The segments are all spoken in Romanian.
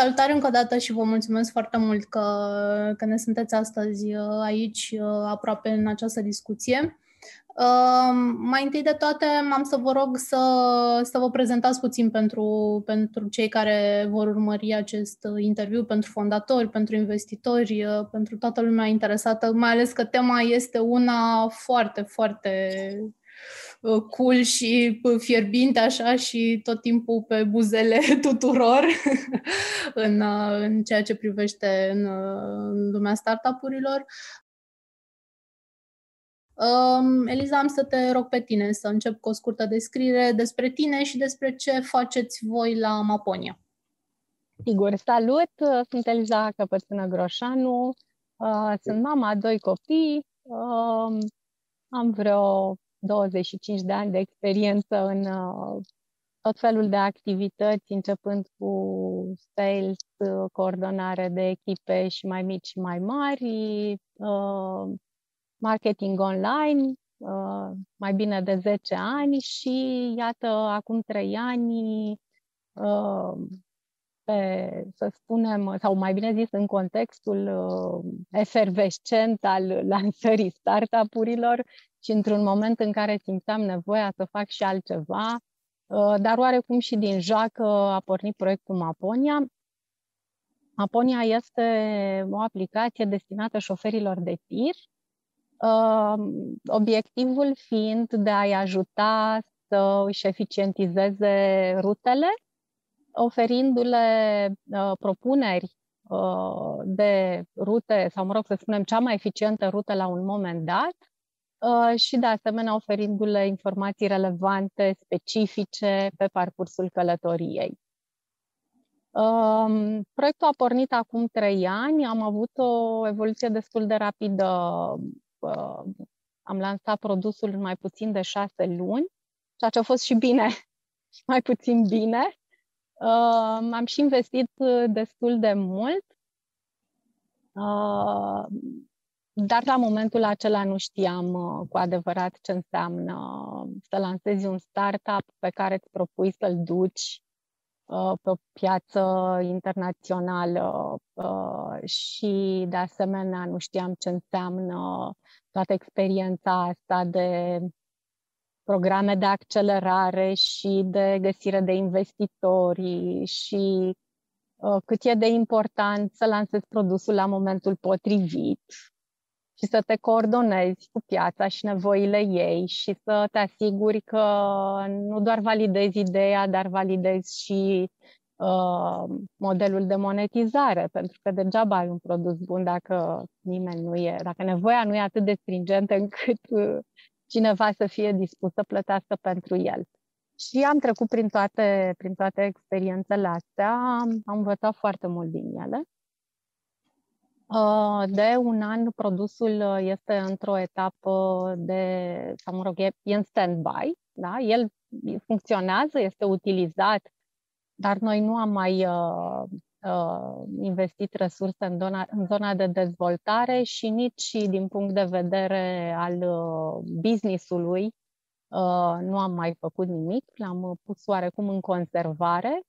salutare încă o dată și vă mulțumesc foarte mult că, că ne sunteți astăzi uh, aici, uh, aproape în această discuție. Uh, mai întâi de toate, am să vă rog să, să vă prezentați puțin pentru, pentru cei care vor urmări acest interviu, pentru fondatori, pentru investitori, uh, pentru toată lumea interesată, mai ales că tema este una foarte, foarte Uh, cool și uh, fierbinte așa și tot timpul pe buzele tuturor în, uh, în ceea ce privește în, în lumea startup-urilor. Um, Eliza, am să te rog pe tine să încep cu o scurtă descriere despre tine și despre ce faceți voi la Maponia. Sigur, salut! Sunt Eliza Căpățână Groșanu, sunt mama a doi copii, um, am vreo 25 de ani de experiență în uh, tot felul de activități, începând cu sales, uh, coordonare de echipe și mai mici și mai mari, uh, marketing online, mai bine de 10 ani și iată, acum 3 ani pe, să spunem, sau mai bine zis, în contextul uh, efervescent al lansării startup-urilor și într-un moment în care simțeam nevoia să fac și altceva, uh, dar oarecum și din joacă a pornit proiectul Maponia. Maponia este o aplicație destinată șoferilor de tir, uh, obiectivul fiind de a-i ajuta să își eficientizeze rutele oferindu-le uh, propuneri uh, de rute, sau mă rog să spunem, cea mai eficientă rută la un moment dat uh, și de asemenea oferindu-le informații relevante, specifice pe parcursul călătoriei. Um, proiectul a pornit acum trei ani, am avut o evoluție destul de rapidă. Uh, am lansat produsul în mai puțin de șase luni, ceea ce a fost și bine, și mai puțin bine. Uh, am și investit uh, destul de mult, uh, dar la momentul acela nu știam uh, cu adevărat ce înseamnă să lansezi un startup pe care îți propui să-l duci uh, pe o piață internațională uh, și de asemenea nu știam ce înseamnă toată experiența asta de programe de accelerare și de găsire de investitori și uh, cât e de important să lansezi produsul la momentul potrivit și să te coordonezi cu piața și nevoile ei și să te asiguri că nu doar validezi ideea, dar validezi și uh, modelul de monetizare, pentru că degeaba ai un produs bun dacă nimeni nu e, dacă nevoia nu e atât de stringentă încât uh, cineva să fie dispus să plătească pentru el. Și am trecut prin toate, prin toate experiențele astea, am învățat foarte mult din ele. Uh, de un an produsul este într-o etapă de, sau mă rog, e în stand-by, da? el funcționează, este utilizat, dar noi nu am mai uh, uh, investit resurse în zona, în zona de dezvoltare și nici din punct de vedere al uh, business-ului uh, nu am mai făcut nimic, l-am pus oarecum în conservare.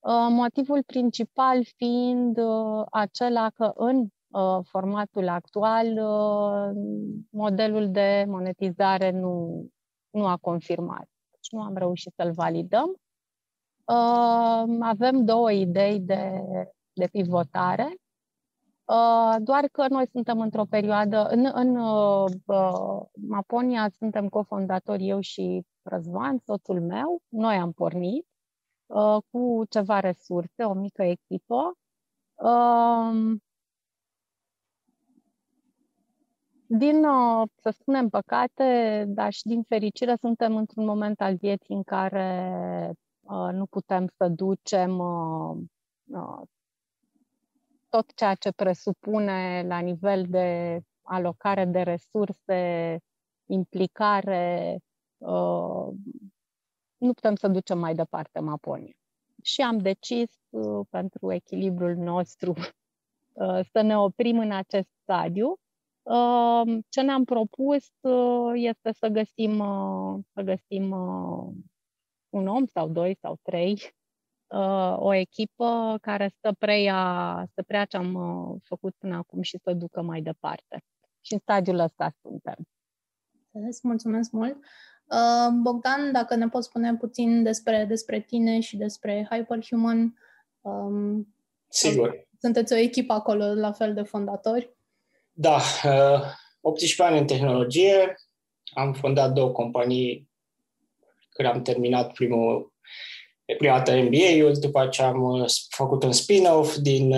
Uh, motivul principal fiind uh, acela că în uh, formatul actual uh, modelul de monetizare nu, nu a confirmat. Deci nu am reușit să-l validăm Uh, avem două idei de, de pivotare, uh, doar că noi suntem într-o perioadă, în, în uh, Maponia suntem cofondatori eu și Răzvan, soțul meu, noi am pornit uh, cu ceva resurse, o mică echipă. Uh, din, uh, să spunem, păcate, dar și din fericire, suntem într-un moment al vieții în care Uh, nu putem să ducem uh, uh, tot ceea ce presupune la nivel de alocare de resurse, implicare, nu putem să ducem mai departe Maponia. Și am decis, pentru echilibrul nostru, să ne oprim în acest stadiu. Ce ne-am propus este să găsim, să găsim un om sau doi sau trei uh, o echipă care să preia, să preia ce am uh, făcut până acum și să ducă mai departe. Și în stadiul ăsta suntem. Mulțumesc mult! Uh, Bogdan, dacă ne poți spune puțin despre, despre tine și despre Hyperhuman. Um, Sigur. Sunteți o echipă acolo, la fel de fondatori. Da, 18 ani în tehnologie. Am fondat două companii când am terminat primul, prima dată MBA-ul, după aceea am făcut un spin-off din,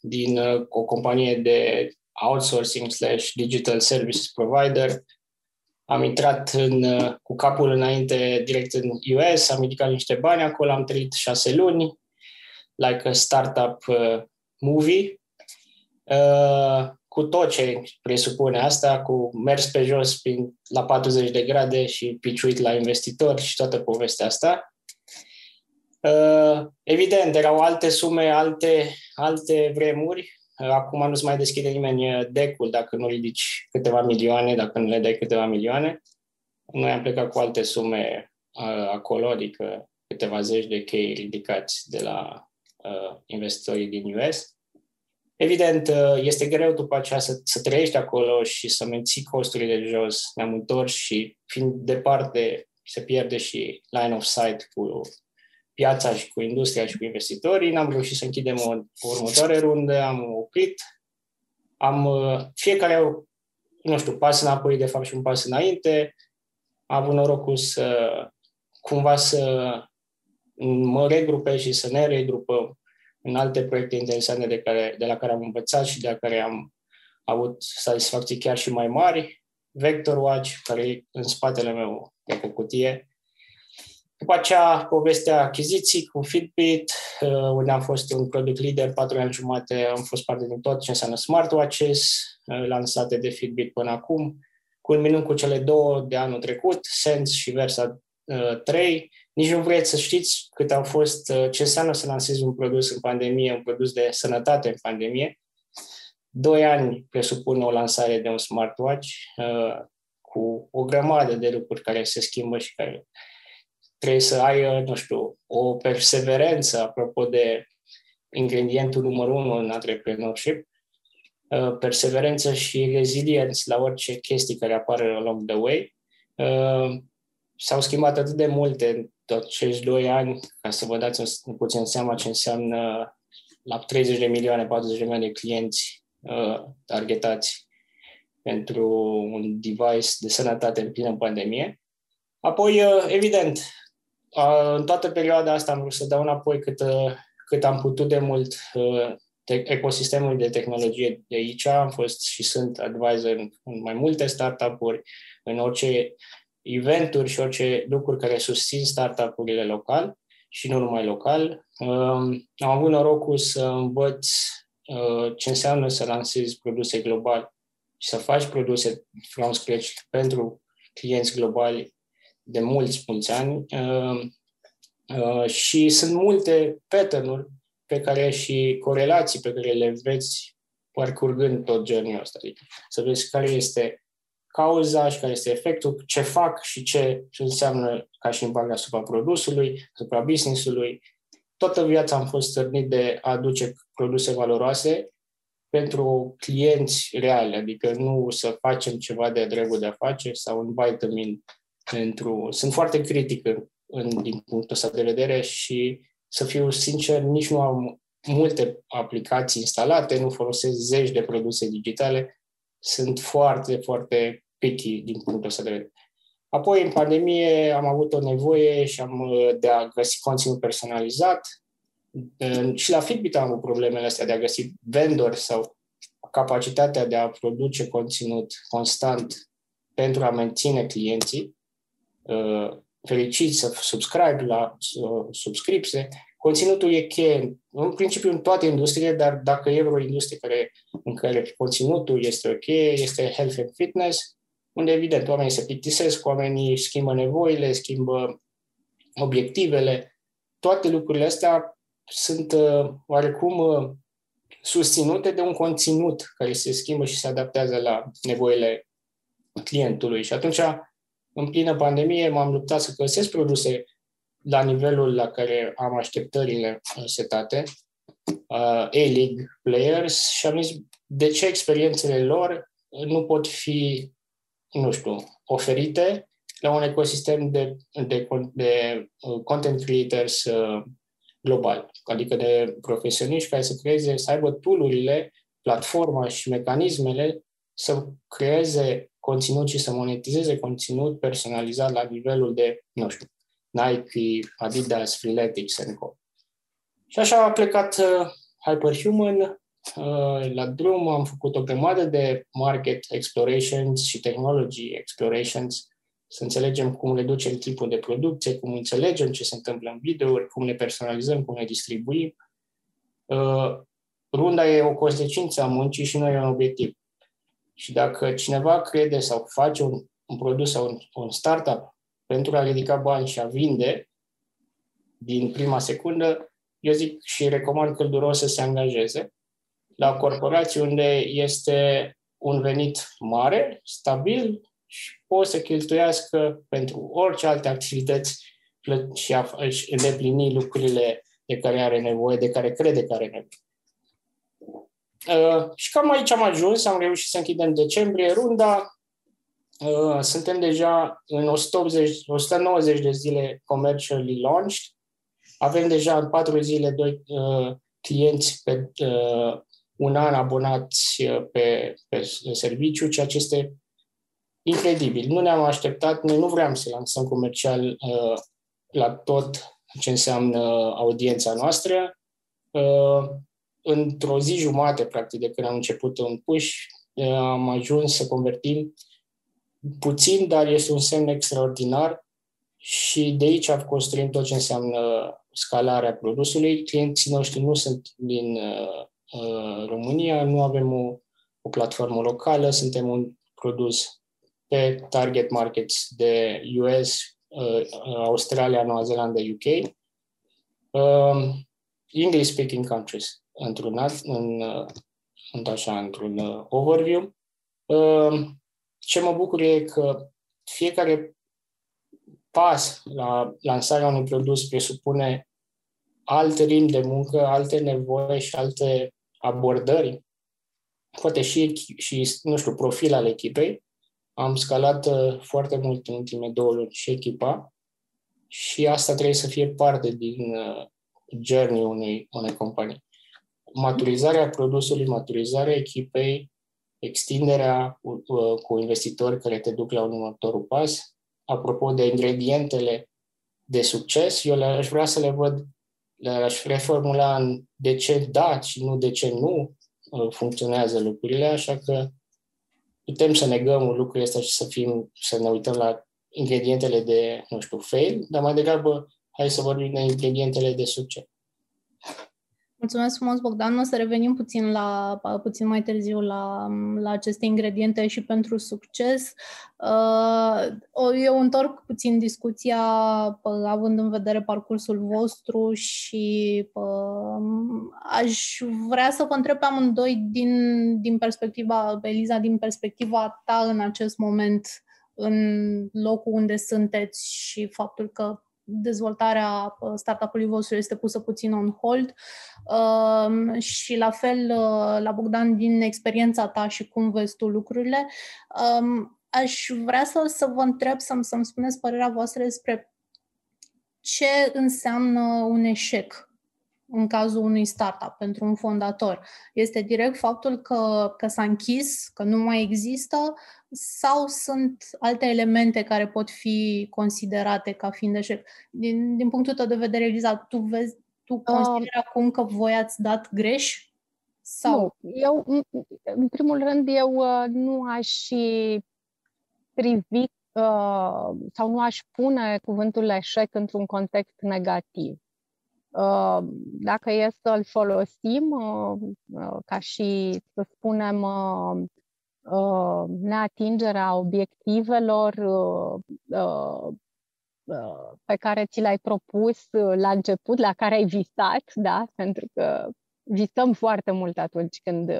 din o companie de outsourcing slash digital services provider. Am intrat în, cu capul înainte direct în US, am ridicat niște bani acolo, am trăit șase luni, like a startup uh, movie, uh, cu tot ce presupune asta, cu mers pe jos prin, la 40 de grade și piciuit la investitori și toată povestea asta. Uh, evident, erau alte sume, alte, alte vremuri, Acum nu se mai deschide nimeni uh, decul dacă nu ridici câteva milioane, dacă nu le dai câteva milioane. Noi am plecat cu alte sume uh, acolo, adică câteva zeci de chei ridicați de la uh, investitorii din US. Evident, uh, este greu după aceea să, să trăiești acolo și să menții costurile de jos. Ne-am întors și fiind departe, se pierde și line of sight cu piața și cu industria și cu investitorii. N-am reușit să închidem o, o următoare rundă, am oprit. Am, uh, fiecare, nu știu, pas înapoi, de fapt, și un pas înainte. Am avut norocul să cumva să mă regrupez și să ne regrupăm în alte proiecte interesante de, care, de la care am învățat și de la care am avut satisfacții chiar și mai mari. Vector Watch, care e în spatele meu de pe cutie, după aceea, povestea achiziții cu Fitbit, uh, unde am fost un product leader, patru ani jumate am fost parte din tot ce înseamnă smartwatches uh, lansate de Fitbit până acum, culminând cu cele două de anul trecut, Sense și Versa 3. Uh, Nici nu vreți să știți cât au fost, ce înseamnă să lansezi un produs în pandemie, un produs de sănătate în pandemie. Doi ani presupun o lansare de un smartwatch cu o grămadă de lucruri care se schimbă și care trebuie să ai, nu știu, o perseverență, apropo de ingredientul numărul unu în antrepreneurship, uh, perseverență și reziliență la orice chestii care apar along the way. Uh, s-au schimbat atât de multe în tot acești doi ani, ca să vă dați un puțin seama ce înseamnă la 30 de milioane, 40 de milioane de clienți uh, targetați pentru un device de sănătate în plină pandemie. Apoi, evident, în toată perioada asta am vrut să dau înapoi cât, cât am putut de mult ecosistemul de tehnologie de aici. Am fost și sunt advisor în, în mai multe startup-uri, în orice eventuri și orice lucruri care susțin startup-urile local și nu numai local. Am avut norocul să învăț ce înseamnă să lansezi produse globale și să faci produse from scratch pentru clienți globali de mulți, mulți ani uh, uh, și sunt multe pattern pe care și corelații pe care le veți parcurgând tot journey ăsta. Adică să vezi care este cauza și care este efectul, ce fac și ce, ce înseamnă ca și impact asupra produsului, asupra business-ului. Toată viața am fost stărnit de a aduce produse valoroase pentru clienți reale, adică nu să facem ceva de dragul de a face sau un vitamin pentru... Sunt foarte critic în, în, din punctul ăsta de vedere și, să fiu sincer, nici nu am multe aplicații instalate, nu folosesc zeci de produse digitale, sunt foarte, foarte picky din punctul ăsta de vedere. Apoi, în pandemie, am avut o nevoie și am de a găsi conținut personalizat. Și la Fitbit am avut problemele astea de a găsi vendori sau capacitatea de a produce conținut constant pentru a menține clienții. Uh, fericiți să subscribe la uh, subscripție. Conținutul e cheie, în principiu, în toate industriile, dar dacă e vreo industrie care, în care conținutul este ok, este health and fitness, unde, evident, oamenii se plictisesc, oamenii schimbă nevoile, schimbă obiectivele. Toate lucrurile astea sunt uh, oarecum uh, susținute de un conținut care se schimbă și se adaptează la nevoile clientului. Și atunci în plină pandemie m-am luptat să găsesc produse la nivelul la care am așteptările setate, uh, A-League players, și am zis de ce experiențele lor nu pot fi, nu știu, oferite la un ecosistem de, de, de uh, content creators uh, global, adică de profesioniști care să creeze, să aibă tool platforma și mecanismele să creeze conținut și să monetizeze conținut personalizat la nivelul de, nu știu, Nike, Adidas, Freeletics and Co. Și așa a plecat uh, Hyperhuman uh, la drum, am făcut o grămadă de market explorations și technology explorations să înțelegem cum le ducem tipul de producție, cum înțelegem ce se întâmplă în videouri, cum ne personalizăm, cum ne distribuim. Uh, runda e o consecință a muncii și noi e un obiectiv. Și dacă cineva crede sau face un, un produs sau un, un startup pentru a ridica bani și a vinde din prima secundă, eu zic și recomand călduros să se angajeze la corporații unde este un venit mare, stabil și pot să cheltuiască pentru orice alte activități și a îndeplini lucrurile de care are nevoie, de care crede că are nevoie. Uh, și cam aici am ajuns, am reușit să închidem decembrie runda. Uh, suntem deja în 180, 190 de zile commercially launched. Avem deja în patru zile doi uh, clienți pe uh, un an abonați uh, pe, pe serviciu, ceea ce este incredibil. Nu ne-am așteptat, noi nu vreau să lansăm comercial uh, la tot ce înseamnă audiența noastră. Uh, într-o zi jumate, practic, de când am început un push, uh, am ajuns să convertim puțin, dar este un semn extraordinar și de aici am construit tot ce înseamnă scalarea produsului. Clienții noștri nu sunt din uh, uh, România, nu avem o, o platformă locală, suntem un produs pe target markets de US, uh, Australia, Noua Zeelandă, UK, uh, English-speaking countries, într-un, în, uh, în, așa, într-un uh, overview. Uh, ce mă bucur e că fiecare pas la lansarea unui produs presupune alt ritm de muncă, alte nevoi și alte abordări, poate și, și nu știu, profil al echipei. Am scalat uh, foarte mult în ultimele două luni și echipa și asta trebuie să fie parte din uh, journey unei, unei companii. Maturizarea produsului, maturizarea echipei, extinderea uh, cu investitori care te duc la un următorul pas. Apropo de ingredientele de succes, eu le-aș vrea să le văd, le-aș reformula în de ce da și nu de ce nu funcționează lucrurile, așa că putem să negăm lucrurile astea și să fim, să ne uităm la ingredientele de, nu știu, fail, dar mai degrabă hai să vorbim de ingredientele de succes. Mulțumesc frumos, Bogdan. O să revenim puțin, la, puțin mai târziu la, la aceste ingrediente și pentru succes. Uh, eu întorc puțin discuția având în vedere parcursul vostru și aș vrea să vă întreb pe amândoi din, din perspectiva, Eliza, din perspectiva ta în acest moment în locul unde sunteți și faptul că dezvoltarea uh, startup-ului vostru este pusă puțin on hold um, și la fel uh, la Bogdan din experiența ta și cum vezi tu lucrurile. Um, aș vrea să, să vă întreb, să-mi, să-mi spuneți părerea voastră despre ce înseamnă un eșec în cazul unui startup pentru un fondator. Este direct faptul că, că s-a închis, că nu mai există sau sunt alte elemente care pot fi considerate ca fiind eșec? Din, din punctul tău de vedere, Eliza, tu vezi, tu consideri uh, acum că voi ați dat greș? Sau? Nu, eu, în primul rând, eu uh, nu aș privi uh, sau nu aș pune cuvântul eșec într-un context negativ. Uh, dacă e să-l folosim uh, uh, ca și, să spunem, neatingerea obiectivelor pe care ți le-ai propus la început, la care ai visat, da? Pentru că visăm foarte mult atunci când,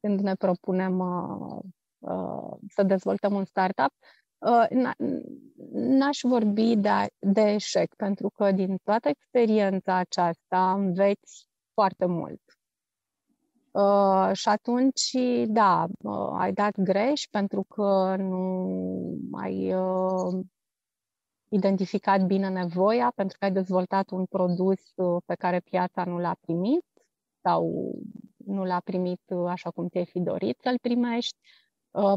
când ne propunem să dezvoltăm un startup. N-aș vorbi de, de eșec, pentru că din toată experiența aceasta înveți foarte mult. Uh, și atunci, da, uh, ai dat greș pentru că nu ai uh, identificat bine nevoia, pentru că ai dezvoltat un produs uh, pe care piața nu l-a primit sau nu l-a primit uh, așa cum ți-ai fi dorit să-l primești, uh,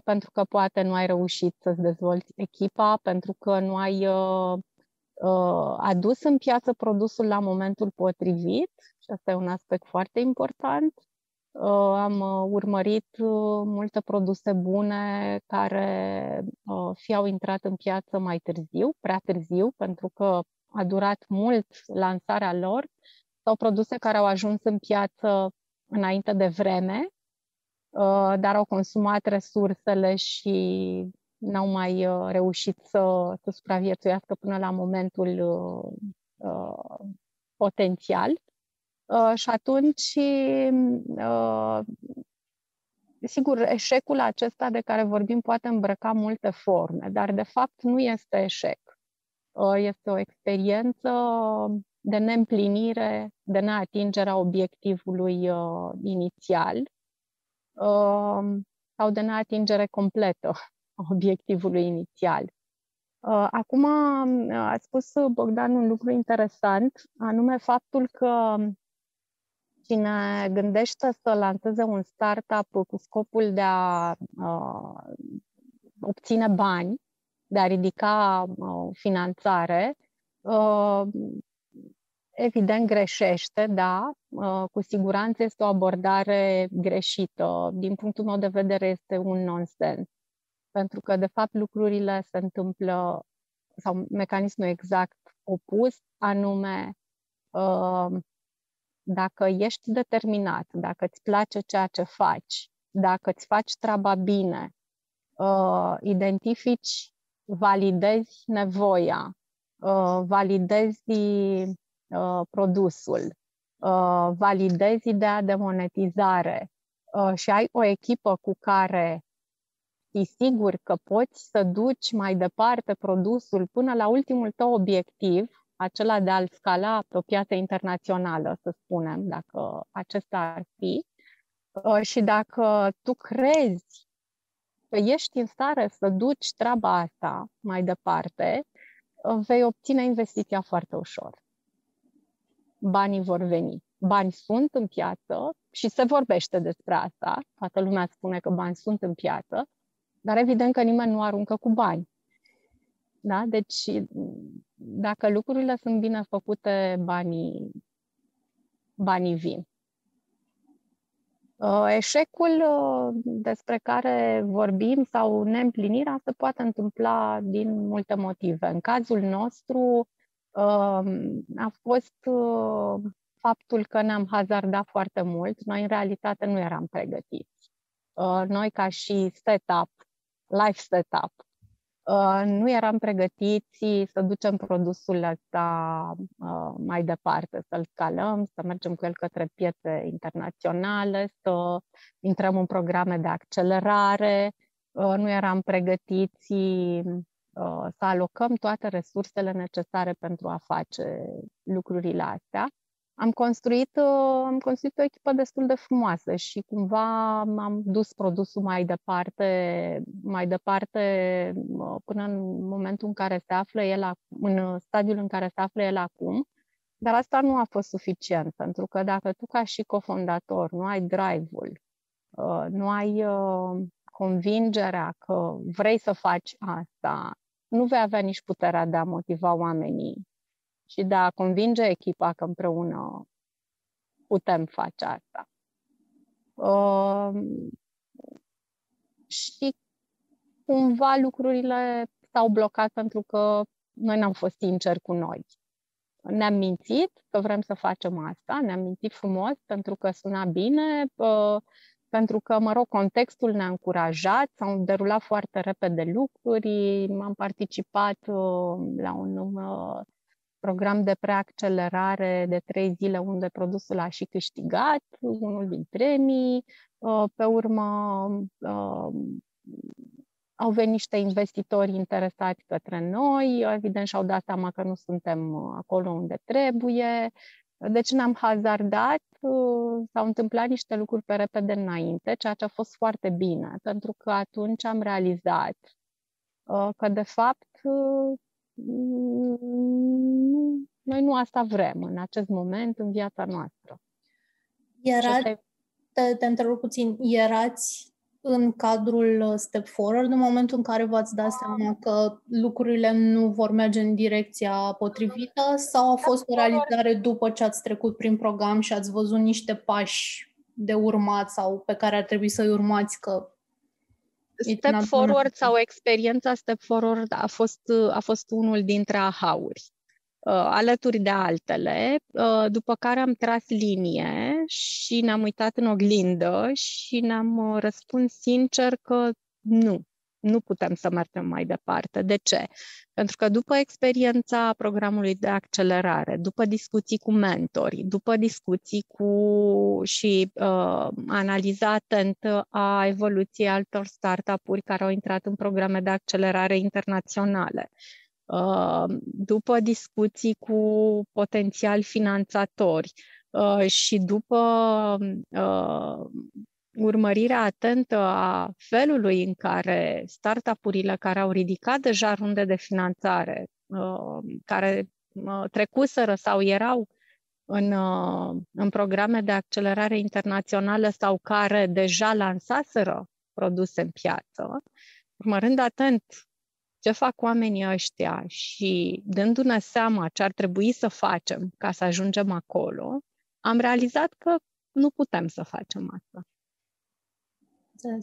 pentru că poate nu ai reușit să-ți dezvolți echipa, pentru că nu ai adus în piață produsul la momentul potrivit și asta e un aspect foarte important. Uh, am uh, urmărit uh, multe produse bune care fie au intrat în piață mai târziu, prea târziu, pentru că a durat mult lansarea lor, sau produse care au ajuns în piață înainte de vreme, dar au consumat resursele și n-au mai reușit să, să supraviețuiască până la momentul potențial. Uh, și atunci, uh, sigur, eșecul acesta de care vorbim poate îmbrăca multe forme, dar de fapt nu este eșec. Uh, este o experiență de neîmplinire, de neatingerea obiectivului uh, inițial uh, sau de neatingere completă a obiectivului inițial. Uh, acum a spus Bogdan un lucru interesant, anume faptul că cine gândește să lanseze un startup cu scopul de a uh, obține bani, de a ridica uh, finanțare, uh, evident greșește, da, uh, cu siguranță este o abordare greșită. Din punctul meu de vedere este un nonsens. Pentru că, de fapt, lucrurile se întâmplă, sau mecanismul exact opus, anume uh, dacă ești determinat, dacă îți place ceea ce faci, dacă îți faci treaba bine, uh, identifici, validezi nevoia, uh, validezi uh, produsul, uh, validezi ideea de monetizare. Uh, și ai o echipă cu care știi sigur că poți să duci mai departe produsul până la ultimul tău obiectiv, acela de a-l scala pe o piață internațională, să spunem, dacă acesta ar fi, uh, și dacă tu crezi că ești în stare să duci treaba asta mai departe, uh, vei obține investiția foarte ușor. Banii vor veni. Bani sunt în piață și se vorbește despre asta. Toată lumea spune că bani sunt în piață, dar evident că nimeni nu aruncă cu bani. Da? Deci, dacă lucrurile sunt bine făcute, banii, banii vin. Uh, eșecul uh, despre care vorbim sau neîmplinirea se poate întâmpla din multe motive. În cazul nostru uh, a fost faptul că ne-am hazardat foarte mult. Noi, în realitate, nu eram pregătiți. Noi, ca și setup, life setup, Uh, nu eram pregătiți să ducem produsul ăsta uh, mai departe, să-l scalăm, să mergem cu el către piețe internaționale, să intrăm în programe de accelerare, uh, nu eram pregătiți să alocăm toate resursele necesare pentru a face lucrurile astea am construit, uh, am construit o echipă destul de frumoasă și cumva am dus produsul mai departe, mai departe uh, până în momentul în care se află el, în stadiul în care se află el acum. Dar asta nu a fost suficient, pentru că dacă tu ca și cofondator nu ai drive-ul, uh, nu ai convingerea că vrei să faci asta, nu vei avea nici puterea de a motiva oamenii și de a convinge echipa că împreună putem face asta. Uh, și cumva lucrurile s-au blocat pentru că noi n-am fost sinceri cu noi. Ne-am mințit că vrem să facem asta, ne-am mințit frumos pentru că suna bine, uh, pentru că, mă rog, contextul ne-a încurajat, s-au derulat foarte repede lucruri, am participat uh, la un uh, program de preaccelerare de trei zile unde produsul a și câștigat unul din premii. Uh, pe urmă, uh, au venit niște investitori interesați către noi, evident și-au dat seama că nu suntem acolo unde trebuie, deci ne-am hazardat, s-au întâmplat niște lucruri pe repede înainte, ceea ce a fost foarte bine, pentru că atunci am realizat că, de fapt, noi nu asta vrem în acest moment în viața noastră. Era, te, te întrerup puțin, erați în cadrul Step Forward în momentul în care v-ați dat seama că lucrurile nu vor merge în direcția potrivită sau a fost o realizare după ce ați trecut prin program și ați văzut niște pași de urmat sau pe care ar trebui să-i urmați că Step Forward sau experiența Step Forward a fost, a fost unul dintre ahauri. Uh, alături de altele, uh, după care am tras linie și ne-am uitat în oglindă și ne-am uh, răspuns sincer că nu, nu putem să mergem mai departe. De ce? Pentru că după experiența programului de accelerare, după discuții cu mentori, după discuții cu și uh, analiza atentă a evoluției altor startup-uri care au intrat în programe de accelerare internaționale, după discuții cu potențial finanțatori uh, și după uh, urmărirea atentă a felului în care startup-urile care au ridicat deja runde de finanțare, uh, care trecuseră sau erau în, în programe de accelerare internațională sau care deja lansaseră produse în piață, urmărând atent ce fac oamenii ăștia și dându-ne seama ce ar trebui să facem ca să ajungem acolo, am realizat că nu putem să facem asta.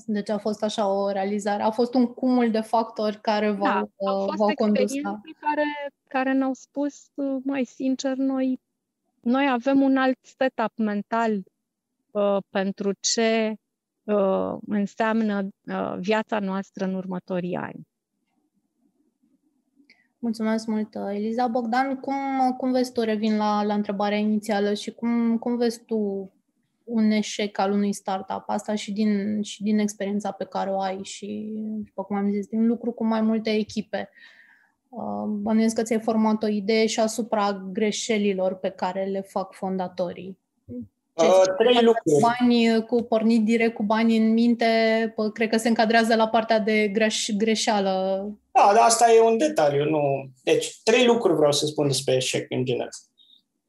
Deci a fost așa o realizare. A fost un cumul de factori care v-au, da, uh, v-au condus la... care, care ne-au spus, uh, mai sincer, noi, noi avem un alt setup mental uh, pentru ce uh, înseamnă uh, viața noastră în următorii ani. Mulțumesc mult, Eliza. Bogdan, cum, cum vezi tu, revin la, la întrebarea inițială și cum, cum vezi tu un eșec al unui startup? Asta și din, și din experiența pe care o ai și, după cum am zis, din lucru cu mai multe echipe. Uh, bănuiesc că ți-ai format o idee și asupra greșelilor pe care le fac fondatorii. Ce uh, trei lucruri. Bani, cu pornit direct cu banii în minte, pă, cred că se încadrează la partea de greș, greșeală. Da, dar asta e un detaliu. Nu. Deci, trei lucruri vreau să spun despre eșec în general.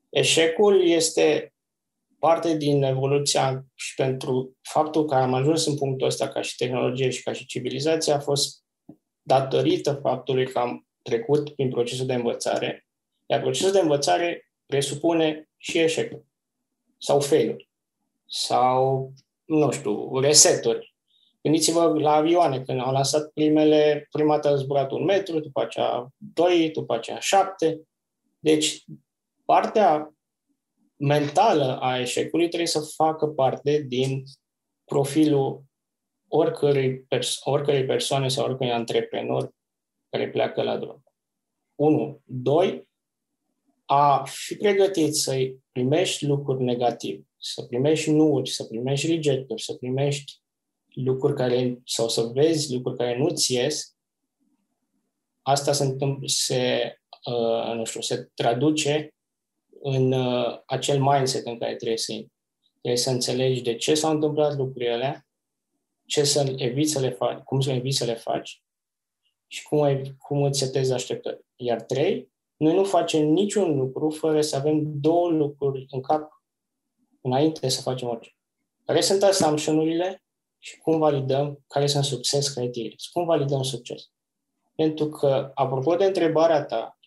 Eșecul este parte din evoluția și pentru faptul că am ajuns în punctul ăsta ca și tehnologie și ca și civilizație a fost datorită faptului că am trecut prin procesul de învățare, iar procesul de învățare presupune și eșecul sau fail sau, nu știu, reseturi. Gândiți-vă la avioane, când au lansat primele, prima dată a zburat un metru, după aceea doi, după aceea șapte. Deci, partea mentală a eșecului trebuie să facă parte din profilul oricărei, pers- oricărei persoane sau oricărui antreprenor care pleacă la drum. Unu. Doi, a fi pregătit să primești lucruri negative, să primești nuuri, să primești rejecturi, să primești lucruri care, sau să vezi lucruri care nu-ți ies, asta se, întâmplă, se, uh, nu știu, se traduce în uh, acel mindset în care trebuie să Trebuie să înțelegi de ce s-au întâmplat lucrurile alea, ce să eviți să le faci, cum să eviți să le faci și cum, cum îți setezi așteptări. Iar trei, noi nu facem niciun lucru fără să avem două lucruri în cap înainte să facem orice. Care sunt assumption și cum validăm care sunt succes criterii. Cum validăm succes? Pentru că, apropo de întrebarea ta,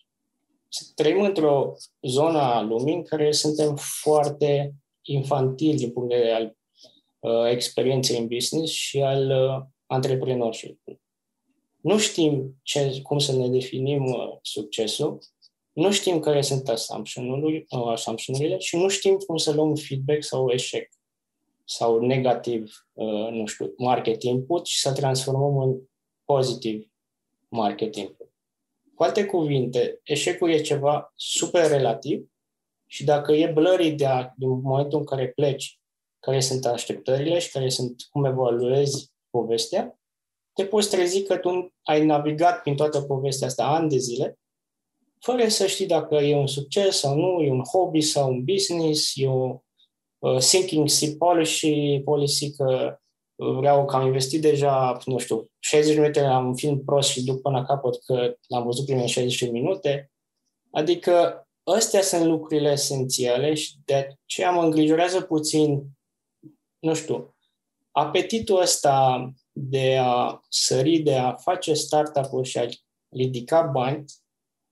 trăim într-o zonă a lumii în care suntem foarte infantili din punct de vedere al uh, experienței în business și al uh, antrepreneurship. Nu știm ce, cum să ne definim uh, succesul nu știm care sunt assumption-urile și nu știm cum să luăm feedback sau eșec sau negativ, uh, nu știu, market input și să transformăm în pozitiv market input. Cu alte cuvinte, eșecul e ceva super relativ și dacă e blurry de a, din momentul în care pleci, care sunt așteptările și care sunt cum evaluezi povestea, te poți trezi că tu ai navigat prin toată povestea asta ani de zile, fără să știi dacă e un succes sau nu, e un hobby sau un business, e o uh, sinking seat policy, policy că vreau că am investit deja, nu știu, 60 minute la un film prost și duc până la capăt că l-am văzut primele 60 minute. Adică astea sunt lucrurile esențiale și de aceea mă îngrijorează puțin, nu știu, apetitul ăsta de a sări, de a face startup-uri și a ridica bani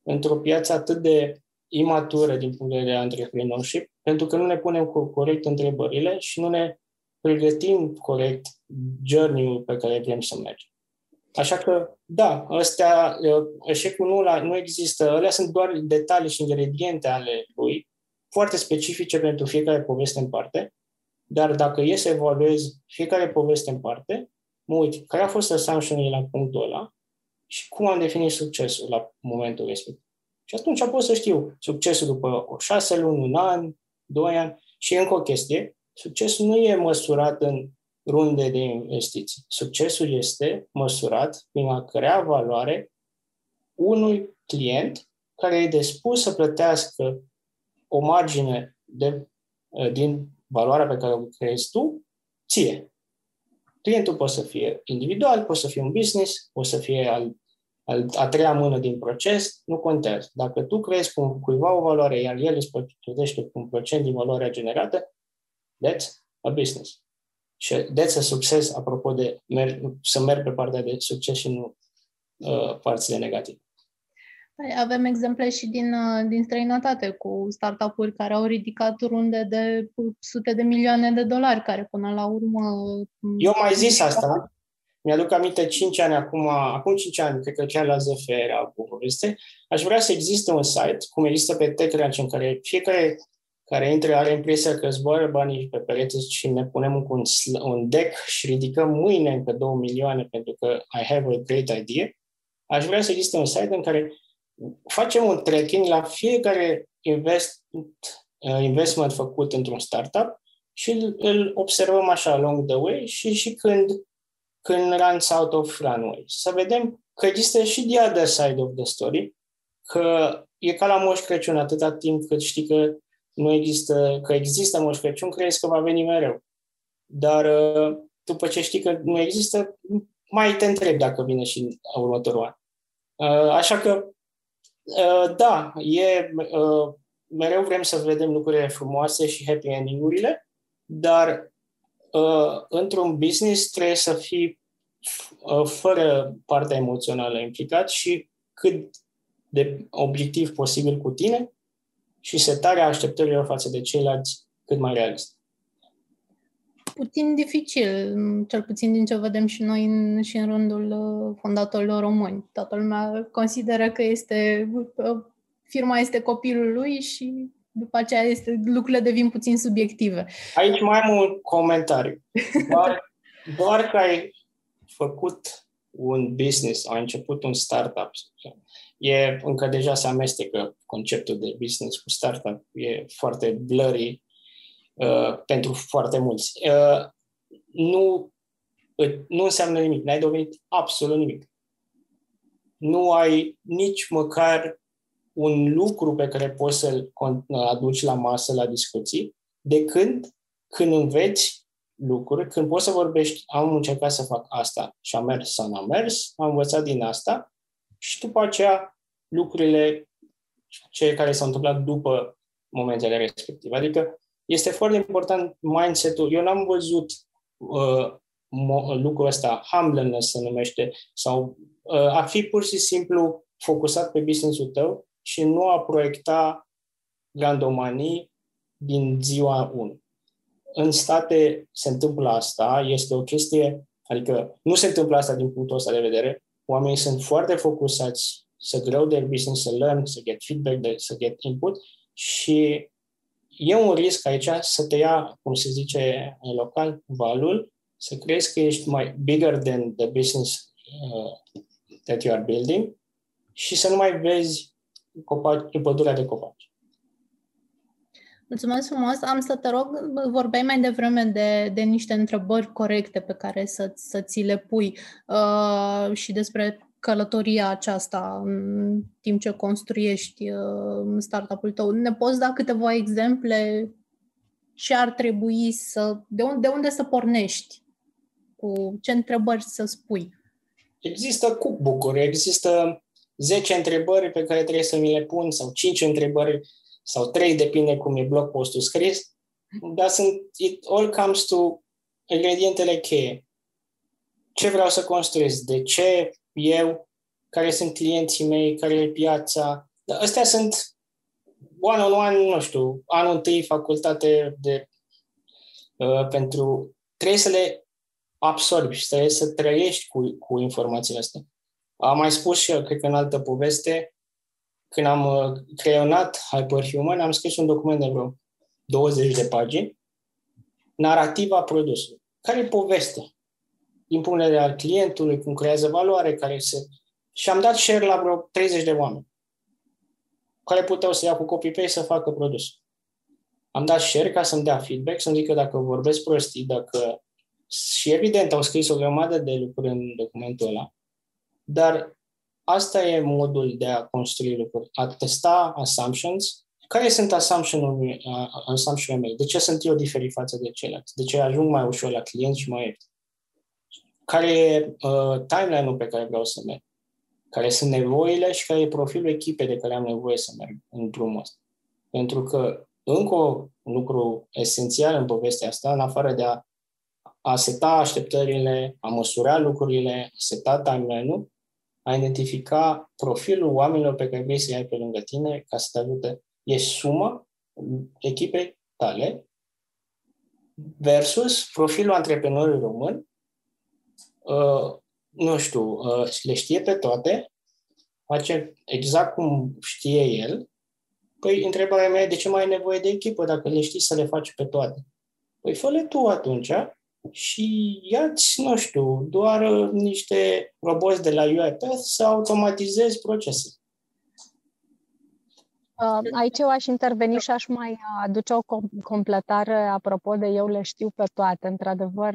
într-o piață atât de imatură din punct de vedere antrepreneurship, pentru că nu ne punem corect întrebările și nu ne pregătim corect journey-ul pe care vrem să mergem. Așa că, da, astea, eșecul nu, la, nu există, alea sunt doar detalii și ingrediente ale lui, foarte specifice pentru fiecare poveste în parte, dar dacă e să evaluez fiecare poveste în parte, mă uit care a fost assumption la punctul ăla și cum am definit succesul la momentul respectiv. Și atunci pot să știu succesul după o șase luni, un an, doi ani și încă o chestie, succesul nu e măsurat în runde de investiții. Succesul este măsurat prin a crea valoare unui client care e dispus să plătească o margine de, uh, din valoarea pe care o creezi tu, ție. Clientul poate să fie individual, poate să fie un business, poate să fie al, al, a treia mână din proces, nu contează. Dacă tu creezi cu cuiva o valoare, iar el îți plătește cu un procent din valoarea generată, that's a business. Și that's a succes, apropo de mer- să merg pe partea de succes și nu uh, părțile negative. Păi, avem exemple și din, uh, din străinătate cu startup-uri care au ridicat runde de sute de milioane de dolari, care până la urmă... Eu mai zis asta. Mi-aduc aminte 5 ani acum, acum 5 ani, cred că chiar la ZF era o poveste. Aș vrea să existe un site, cum există pe TechCrunch, în care fiecare care intră are impresia că zboară banii pe perete și ne punem un, un deck și ridicăm mâine încă 2 milioane pentru că I have a great idea. Aș vrea să existe un site în care facem un tracking la fiecare invest, uh, investment făcut într-un startup și îl, îl observăm așa along the way și, și când, când runs out of runway. Să vedem că există și the other side of the story, că e ca la Moș Crăciun, atâta timp cât știi că nu există, că există Moș Crăciun, crezi că va veni mereu. Dar uh, după ce știi că nu există, mai te întrebi dacă vine și următorul an. Uh, așa că Uh, da, e, uh, mereu vrem să vedem lucrurile frumoase și happy ending-urile, dar uh, într-un business trebuie să fii fără partea emoțională implicat și cât de obiectiv posibil cu tine și setarea așteptărilor față de ceilalți cât mai realist puțin dificil, cel puțin din ce vedem și noi în, și în rândul uh, fondatorilor români. Toată lumea consideră că este uh, firma este copilul lui și după aceea este, lucrurile devin puțin subiective. Aici mai am un comentariu. Doar, doar că ai făcut un business, ai început un startup, e încă deja se amestecă conceptul de business cu startup, e foarte blurry Uh, pentru foarte mulți. Uh, nu, nu înseamnă nimic, n-ai dovedit absolut nimic. Nu ai nici măcar un lucru pe care poți să-l aduci la masă, la discuții, de când, când înveți lucruri, când poți să vorbești, am încercat să fac asta și am mers sau n-am mers, am învățat din asta și după aceea lucrurile cele care s-au întâmplat după momentele respective. Adică este foarte important mindset-ul. Eu n-am văzut uh, lucrul ăsta, humbleness se numește, sau uh, a fi pur și simplu focusat pe business-ul tău și nu a proiecta grandomanii din ziua 1. În state se întâmplă asta, este o chestie, adică nu se întâmplă asta din punctul ăsta de vedere, oamenii sunt foarte focusați să grow their business, să learn, să get feedback, să get input și e un risc aici să te ia, cum se zice în local, valul, să crezi că ești mai bigger than the business uh, that you are building și să nu mai vezi copaci, pădurea de copaci. Mulțumesc frumos. Am să te rog, vorbeai mai devreme de, de niște întrebări corecte pe care să, să ți le pui uh, și despre călătoria aceasta în timp ce construiești uh, startup-ul tău. Ne poți da câteva exemple ce ar trebui să, de unde, de unde să pornești, cu ce întrebări să spui? Există cookbook-uri, există 10 întrebări pe care trebuie să mi le pun sau 5 întrebări sau 3, depinde cum e blog postul scris, dar sunt, it all comes to ingredientele cheie. Ce vreau să construiesc? De ce eu? Care sunt clienții mei? Care e piața? Dar astea sunt one-on-one, nu știu, anul întâi facultate de uh, pentru... Trebuie să le absorbi și trebuie să trăiești cu, cu informațiile astea. Am mai spus și eu, cred că în altă poveste, când am uh, creionat Hyperhuman, am scris un document de vreo 20 de pagini, narrativa produsului. Care e poveste? Din punct de vedere al clientului, cum creează valoare, care se... Și am dat share la vreo 30 de oameni care puteau să ia cu copy-paste să facă produs. Am dat share ca să-mi dea feedback, să-mi zică dacă vorbesc prostii, dacă... Și evident, au scris o grămadă de lucruri în documentul ăla, dar asta e modul de a construi lucruri, a testa assumptions. Care sunt assumption-urile assumption mele? De ce sunt eu diferit față de ceilalți? De ce ajung mai ușor la client și mai ieftin? Care e uh, timeline-ul pe care vreau să merg? Care sunt nevoile și care e profilul echipei de care am nevoie să merg în drumul ăsta? Pentru că încă un lucru esențial în povestea asta, în afară de a, a seta așteptările, a măsura lucrurile, a seta timeline-ul, a identifica profilul oamenilor pe care vrei să-i ai pe lângă tine ca să te ajute. E suma echipei tale versus profilul antreprenorului român. Uh, nu știu, uh, le știe pe toate, face exact cum știe el. Păi, întrebarea mea e de ce mai ai nevoie de echipă dacă le știi să le faci pe toate? Păi fă tu atunci și ia-ți, nu știu, doar uh, niște roboți de la UiPath să automatizezi procese. Uh, aici eu aș interveni și aș mai aduce o completare apropo de eu le știu pe toate. Într-adevăr,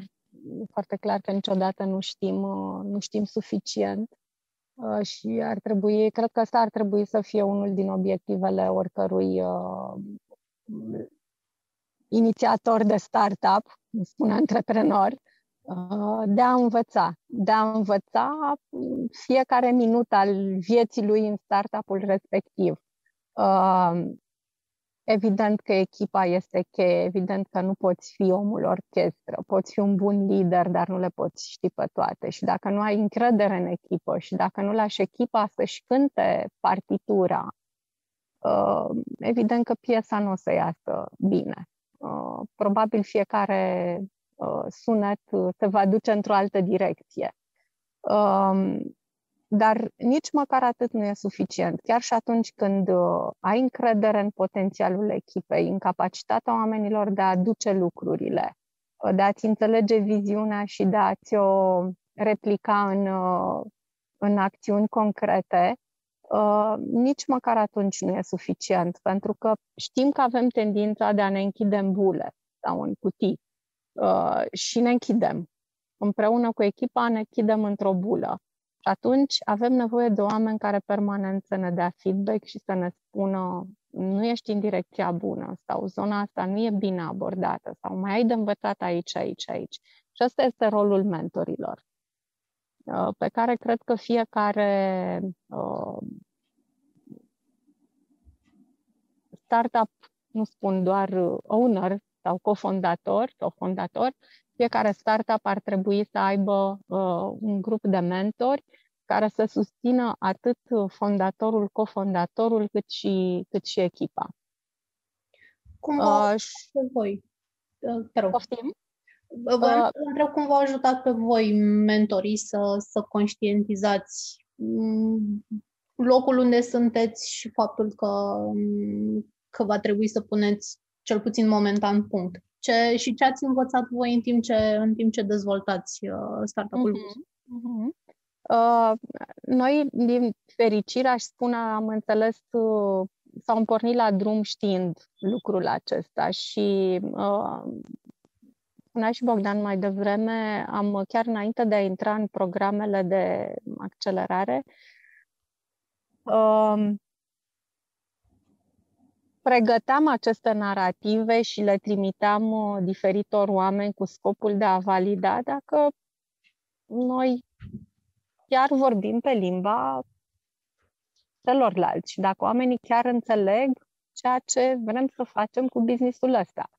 foarte clar că niciodată nu știm, uh, nu știm suficient și ar trebui, cred că asta ar trebui să fie unul din obiectivele oricărui inițiator de startup, spun antreprenor, uh, de a învăța, de a învăța fiecare minut al vieții lui în startup-ul respectiv. Uh, evident că echipa este cheie, evident că nu poți fi omul orchestră, poți fi un bun lider, dar nu le poți ști pe toate. Și dacă nu ai încredere în echipă și dacă nu lași echipa să-și cânte partitura, uh, evident că piesa nu o să iasă bine. Uh, probabil fiecare uh, sunet te va duce într-o altă direcție. Um, dar nici măcar atât nu e suficient. Chiar și atunci când uh, ai încredere în potențialul echipei, în capacitatea oamenilor de a duce lucrurile, de a-ți înțelege viziunea și de a-ți o replica în, în acțiuni concrete, Uh, nici măcar atunci nu e suficient, pentru că știm că avem tendința de a ne închide în bule sau în cutii uh, și ne închidem. Împreună cu echipa ne închidem într-o bulă. Și atunci avem nevoie de oameni care permanent să ne dea feedback și să ne spună nu ești în direcția bună sau zona asta nu e bine abordată sau mai ai de învățat aici, aici, aici. Și ăsta este rolul mentorilor. Uh, pe care cred că fiecare uh, startup, nu spun doar owner sau cofondator sau fondator, fiecare startup ar trebui să aibă uh, un grup de mentori care să susțină atât fondatorul, cofondatorul, cât și, cât și echipa. Cum vă uh, voi? Te rog. Poftim? Vă uh, întreb cum v-au ajutat pe voi mentorii să, să conștientizați mm, locul unde sunteți și faptul că, mm, că va trebui să puneți cel puțin momentan punct. Ce, și ce ați învățat voi în timp ce, în timp ce dezvoltați uh, startup-ul uh-huh. Uh-huh. Uh, noi, din fericire, aș spune, am înțeles uh, s-au pornit la drum știind lucrul acesta și uh, spunea și Bogdan mai devreme, am chiar înainte de a intra în programele de accelerare, uh, pregăteam aceste narrative și le trimiteam uh, diferitor oameni cu scopul de a valida dacă noi chiar vorbim pe limba celorlalți și dacă oamenii chiar înțeleg ceea ce vrem să facem cu businessul ăsta.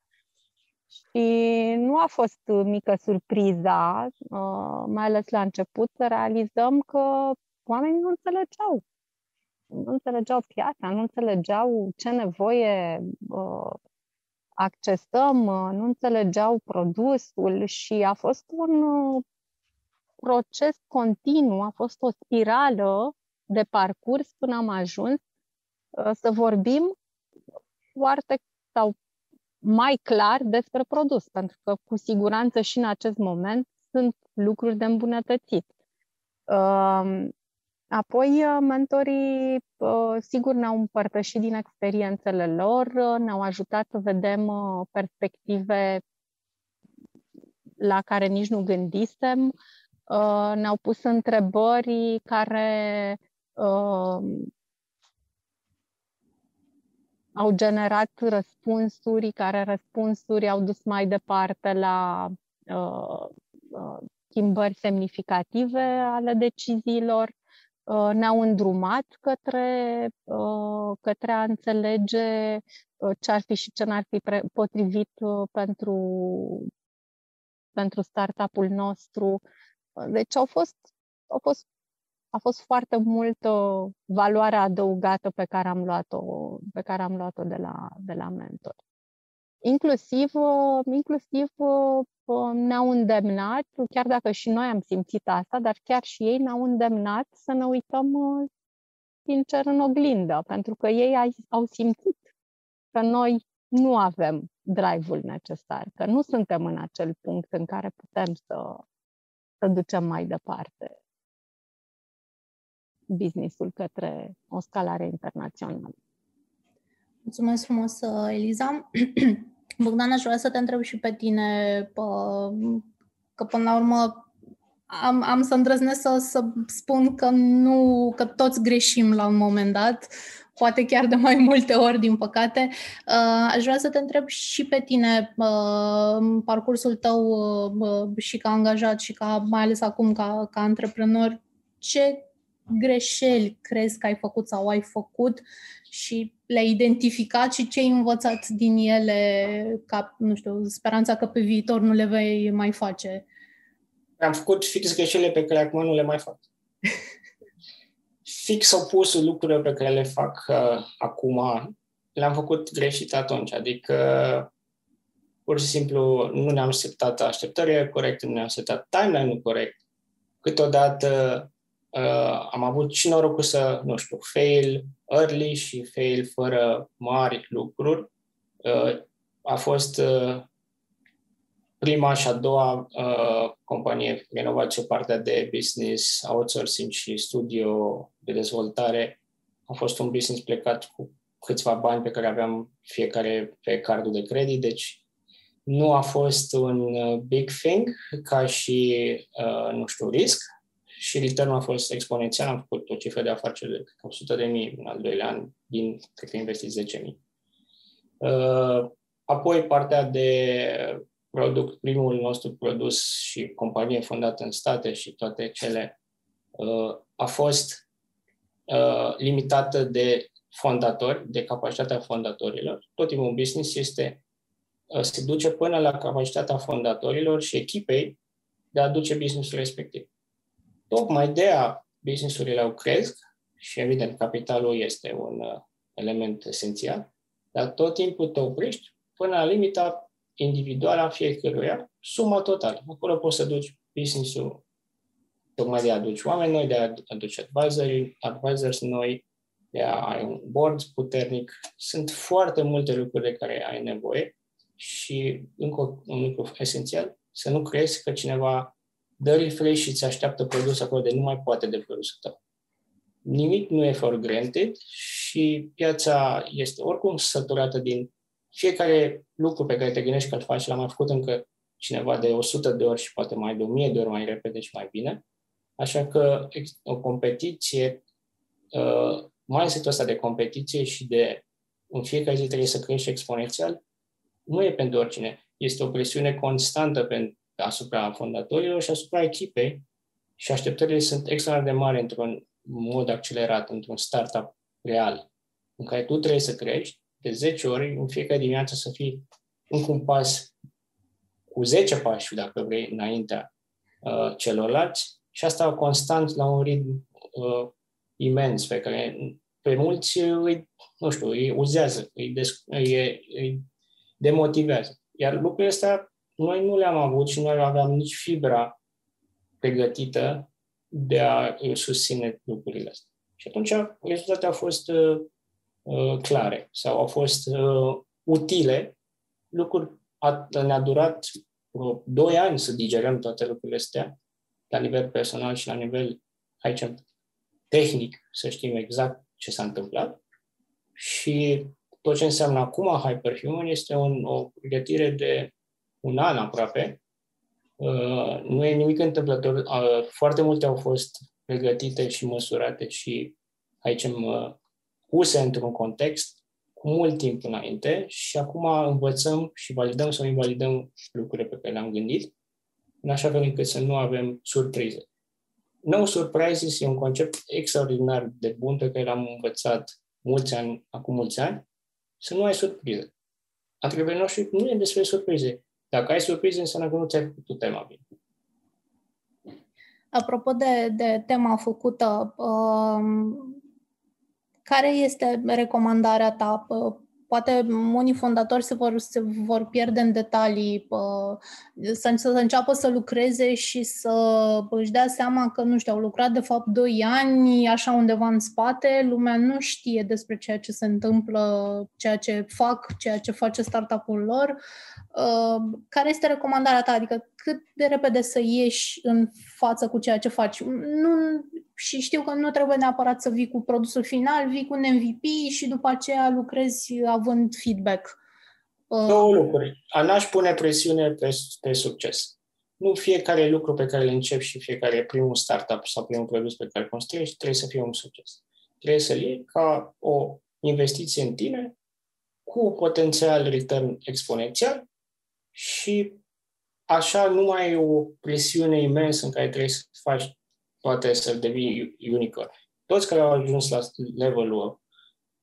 Și nu a fost mică surpriza, uh, mai ales la început, să realizăm că oamenii nu înțelegeau. Nu înțelegeau piața, nu înțelegeau ce nevoie uh, accesăm, uh, nu înțelegeau produsul și a fost un proces continuu, a fost o spirală de parcurs până am ajuns uh, să vorbim foarte sau mai clar despre produs, pentru că cu siguranță și în acest moment sunt lucruri de îmbunătățit. Um, apoi, uh, mentorii, uh, sigur, ne-au împărtășit din experiențele lor, ne-au ajutat să vedem perspective la care nici nu gândisem, ne-au pus întrebări care uh, au generat răspunsuri, care răspunsuri au dus mai departe la uh, uh, schimbări semnificative ale deciziilor, uh, ne-au îndrumat către, uh, către a înțelege uh, ce ar fi și ce n-ar fi pre- potrivit uh, pentru, pentru startup-ul nostru. Deci au fost, au fost a fost foarte multă valoare adăugată pe care am luat-o, pe care am luat-o de, la, de la mentor. Inclusiv, inclusiv ne-au îndemnat, chiar dacă și noi am simțit asta, dar chiar și ei ne-au îndemnat să ne uităm sincer în oglindă, pentru că ei au simțit că noi nu avem drive-ul necesar, că nu suntem în acel punct în care putem să, să ducem mai departe businessul către o scalare internațională. Mulțumesc frumos, Eliza. Bogdan, aș vrea să te întreb și pe tine, că până la urmă am, am să îndrăznesc să, să spun că nu, că toți greșim la un moment dat, poate chiar de mai multe ori, din păcate. Aș vrea să te întreb și pe tine, parcursul tău și ca angajat și ca, mai ales acum ca, ca antreprenor, ce greșeli crezi că ai făcut sau ai făcut și le-ai identificat și ce ai învățat din ele ca, nu știu, speranța că pe viitor nu le vei mai face? Am făcut fix greșelile pe care acum nu le mai fac. fix opusul lucrurilor pe care le fac uh, acum, le-am făcut greșit atunci. Adică pur și simplu nu ne-am setat așteptările corecte, nu ne-am setat timeline-ul corect. Câteodată uh, am avut și norocul să, nu știu, fail early și fail fără mari lucruri. Uh, a fost uh, prima și a doua uh, companie renovație, partea de business, outsourcing și studio de dezvoltare. A fost un business plecat cu câțiva bani pe care aveam fiecare pe cardul de credit, deci nu a fost un uh, big thing ca și, uh, nu știu, risc, și return a fost exponențial, am făcut o cifră de afaceri de 100 de mii în al doilea an, din, cred că investit 10 mii. Uh, apoi partea de product, primul nostru produs și companie fondată în state și toate cele uh, a fost uh, limitată de fondatori, de capacitatea fondatorilor. Tot timpul un business este se duce până la capacitatea fondatorilor și echipei de a duce businessul respectiv. Tocmai de a business-urile au cresc și, evident, capitalul este un uh, element esențial, dar tot timpul te oprești până la limita individuală a fiecăruia, suma totală. Acolo poți să duci business-ul tocmai de a aduci oameni noi, de a aduce advisory, advisors noi, de a ai un board puternic. Sunt foarte multe lucruri de care ai nevoie și încă un lucru esențial, să nu crezi că cineva dă refresh și îți așteaptă produs acolo de nu mai poate de produsul tău. nimic nu e for granted și piața este oricum săturată din fiecare lucru pe care te gândești că îl faci, l-am mai făcut încă cineva de 100 de ori și poate mai de 1000 de ori mai repede și mai bine. Așa că o competiție, uh, mindset ăsta de competiție și de în fiecare zi trebuie să crești exponențial, nu e pentru oricine. Este o presiune constantă pentru, asupra fondatorilor și asupra echipei și așteptările sunt extraordinar de mari într-un mod accelerat, într-un startup real, în care tu trebuie să crești de 10 ori în fiecare dimineață să fii încă un pas cu 10 pași, dacă vrei, înaintea uh, celorlalți și asta constant la un ritm uh, imens pe care pe mulți îi, nu știu, îi uzează, îi, des, îi, îi demotivează. Iar lucrurile astea noi nu le-am avut și noi aveam nici fibra pregătită de a susține lucrurile astea. Și atunci rezultatele au fost uh, uh, clare sau au fost uh, utile. Lucruri a, ne-a durat vreo 2 ani să digerăm toate lucrurile astea la nivel personal și la nivel, aici, tehnic, să știm exact ce s-a întâmplat. Și tot ce înseamnă acum Hyperhuman este un, o pregătire de un an aproape. Uh, nu e nimic întâmplător. Uh, foarte multe au fost pregătite și măsurate și aici uh, puse într-un context cu mult timp înainte și acum învățăm și validăm sau invalidăm lucrurile pe care le-am gândit, în așa fel încât să nu avem surprize. No surprises e un concept extraordinar de bun pe care l-am învățat mulți ani, acum mulți ani, să nu ai surprize. Antrepreneurship nu e despre surprize. Dacă ai surprize, înseamnă că nu ți-ai făcut tema bine. Apropo de, de tema făcută, um, care este recomandarea ta? Poate unii fondatori se vor, se vor pierde în detalii, să, să înceapă să lucreze și să își dea seama că, nu știu, au lucrat de fapt 2 ani așa undeva în spate, lumea nu știe despre ceea ce se întâmplă, ceea ce fac, ceea ce face startup-ul lor. Care este recomandarea ta? Adică cât de repede să ieși în față cu ceea ce faci? Nu, și știu că nu trebuie neapărat să vii cu produsul final, vii cu un MVP și după aceea lucrezi având feedback. Uh, Două lucruri. A n-aș pune presiune pe, pe succes. Nu fiecare lucru pe care îl începi și fiecare primul startup sau primul produs pe care îl construiești trebuie să fie un succes. Trebuie să-l iei ca o investiție în tine cu potențial return exponențial și așa nu mai e o presiune imensă în care trebuie să faci poate să devii unicorn. Toți care au ajuns la levelul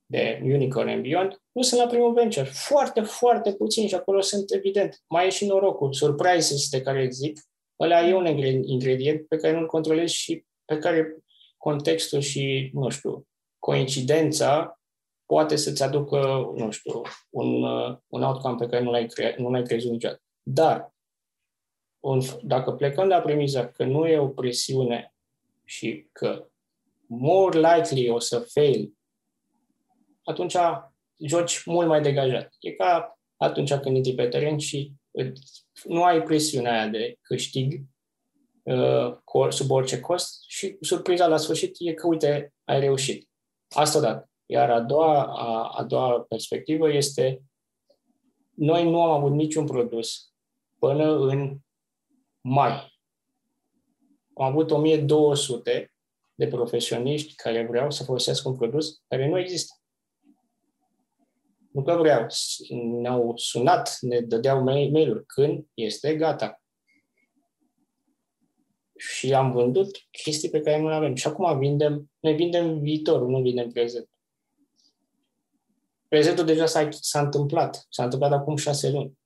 de unicorn and beyond nu sunt la primul venture. Foarte, foarte puțini și acolo sunt evident. Mai e și norocul, surprises de care zic. Ăla e un ingredient pe care nu-l controlezi și pe care contextul și, nu știu, coincidența poate să-ți aducă, nu știu, un, un outcome pe care nu l-ai, cre- nu l-ai crezut niciodată. Dar, un, dacă plecăm de la premiza că nu e o presiune și că more likely o să fail, atunci joci mult mai degajat. E ca atunci când intri pe teren și nu ai presiunea aia de câștig uh, sub orice cost și surpriza la sfârșit e că, uite, ai reușit. Asta odată. Iar a doua, a, a doua perspectivă este noi nu am avut niciun produs până în mai am avut 1200 de profesioniști care vreau să folosească un produs care nu există. Nu că vreau, ne-au sunat, ne dădeau mail-uri când este gata. Și am vândut chestii pe care nu le avem. Și acum vindem, ne vindem viitorul, nu vindem prezent. Prezentul deja s-a, s-a întâmplat. S-a întâmplat acum șase luni